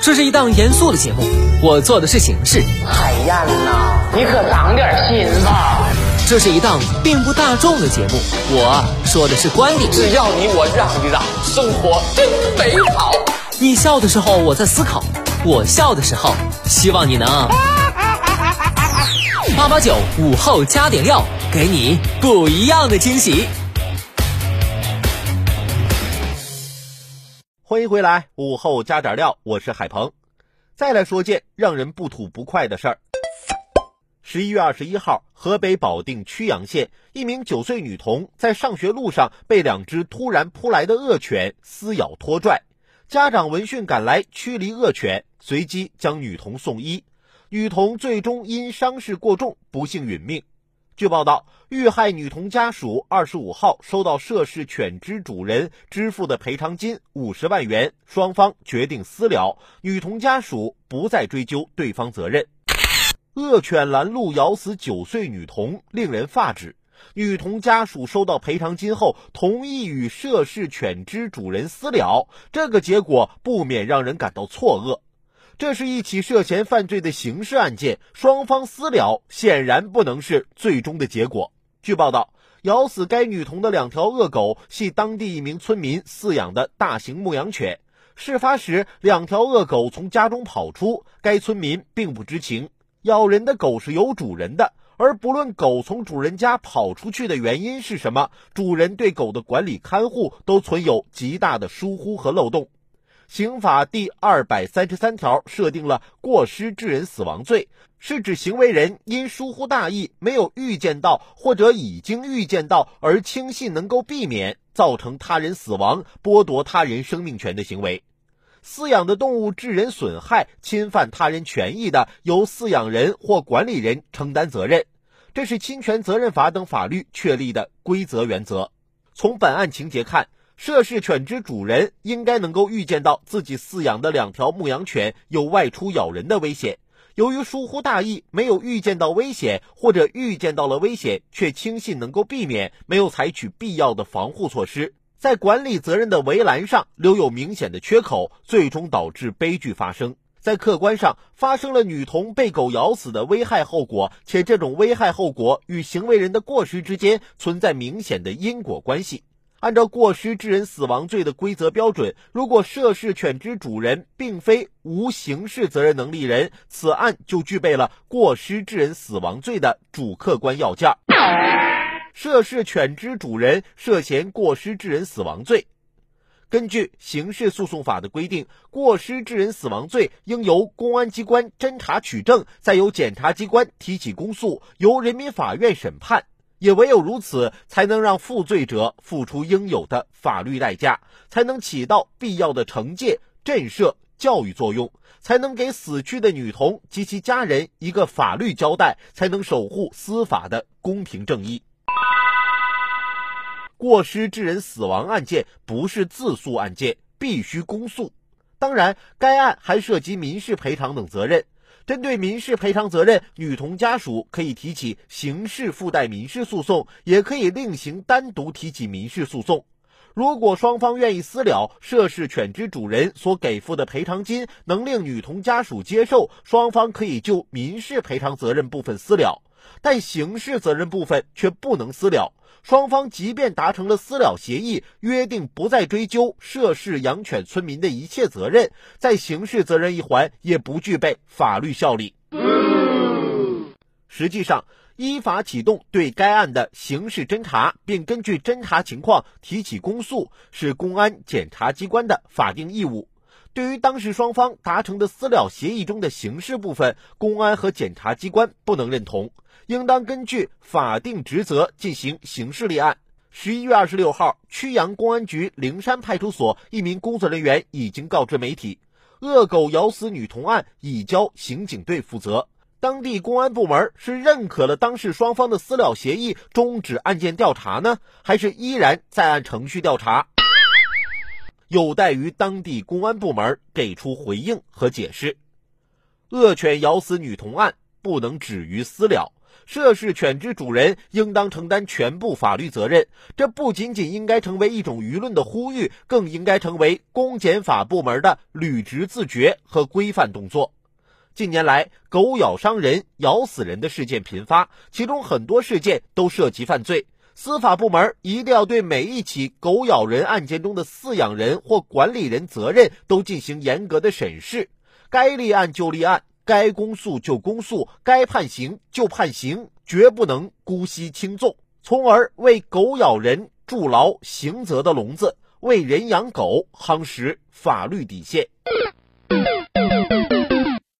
这是一档严肃的节目，我做的是形式。海燕呐，你可长点心吧。这是一档并不大众的节目，我说的是观点。只要你我让一让，生活真美好。你笑的时候我在思考，我笑的时候希望你能八八九午后加点料，给你不一样的惊喜。欢迎回来，午后加点料，我是海鹏。再来说件让人不吐不快的事儿。十一月二十一号，河北保定曲阳县一名九岁女童在上学路上被两只突然扑来的恶犬撕咬拖拽，家长闻讯赶来驱离恶犬，随即将女童送医。女童最终因伤势过重不幸殒命。据报道，遇害女童家属二十五号收到涉事犬只主人支付的赔偿金五十万元，双方决定私了，女童家属不再追究对方责任。恶犬拦路咬死九岁女童，令人发指。女童家属收到赔偿金后，同意与涉事犬只主人私了，这个结果不免让人感到错愕。这是一起涉嫌犯罪的刑事案件，双方私了显然不能是最终的结果。据报道，咬死该女童的两条恶狗系当地一名村民饲养的大型牧羊犬。事发时，两条恶狗从家中跑出，该村民并不知情。咬人的狗是有主人的，而不论狗从主人家跑出去的原因是什么，主人对狗的管理看护都存有极大的疏忽和漏洞。刑法第二百三十三条设定了过失致人死亡罪，是指行为人因疏忽大意，没有预见到或者已经预见到而轻信能够避免，造成他人死亡、剥夺他人生命权的行为。饲养的动物致人损害、侵犯他人权益的，由饲养人或管理人承担责任。这是侵权责任法等法律确立的规则原则。从本案情节看。涉事犬只主人应该能够预见到自己饲养的两条牧羊犬有外出咬人的危险，由于疏忽大意，没有预见到危险，或者预见到了危险却轻信能够避免，没有采取必要的防护措施，在管理责任的围栏上留有明显的缺口，最终导致悲剧发生。在客观上发生了女童被狗咬死的危害后果，且这种危害后果与行为人的过失之间存在明显的因果关系。按照过失致人死亡罪的规则标准，如果涉事犬只主人并非无刑事责任能力人，此案就具备了过失致人死亡罪的主客观要件。涉事犬只主人涉嫌过失致人死亡罪，根据刑事诉讼法的规定，过失致人死亡罪应由公安机关侦查取证，再由检察机关提起公诉，由人民法院审判。也唯有如此，才能让负罪者付出应有的法律代价，才能起到必要的惩戒、震慑、教育作用，才能给死去的女童及其家人一个法律交代，才能守护司法的公平正义。过失致人死亡案件不是自诉案件，必须公诉。当然，该案还涉及民事赔偿等责任。针对民事赔偿责任，女童家属可以提起刑事附带民事诉讼，也可以另行单独提起民事诉讼。如果双方愿意私了，涉事犬只主人所给付的赔偿金能令女童家属接受，双方可以就民事赔偿责任部分私了，但刑事责任部分却不能私了。双方即便达成了私了协议，约定不再追究涉事养犬村民的一切责任，在刑事责任一环也不具备法律效力。实际上，依法启动对该案的刑事侦查，并根据侦查情况提起公诉，是公安检察机关的法定义务。对于当事双方达成的私了协议中的刑事部分，公安和检察机关不能认同。应当根据法定职责进行刑事立案。十一月二十六号，曲阳公安局灵山派出所一名工作人员已经告知媒体，恶狗咬死女童案已交刑警队负责。当地公安部门是认可了当事双方的私了协议，终止案件调查呢，还是依然在按程序调查？有待于当地公安部门给出回应和解释。恶犬咬死女童案不能止于私了。涉事犬只主人应当承担全部法律责任。这不仅仅应该成为一种舆论的呼吁，更应该成为公检法部门的履职自觉和规范动作。近年来，狗咬伤人、咬死人的事件频发，其中很多事件都涉及犯罪。司法部门一定要对每一起狗咬人案件中的饲养人或管理人责任都进行严格的审视，该立案就立案，该公诉就公诉，该判刑就判刑，绝不能姑息轻纵，从而为狗咬人筑牢刑责的笼子，为人养狗夯实法律底线。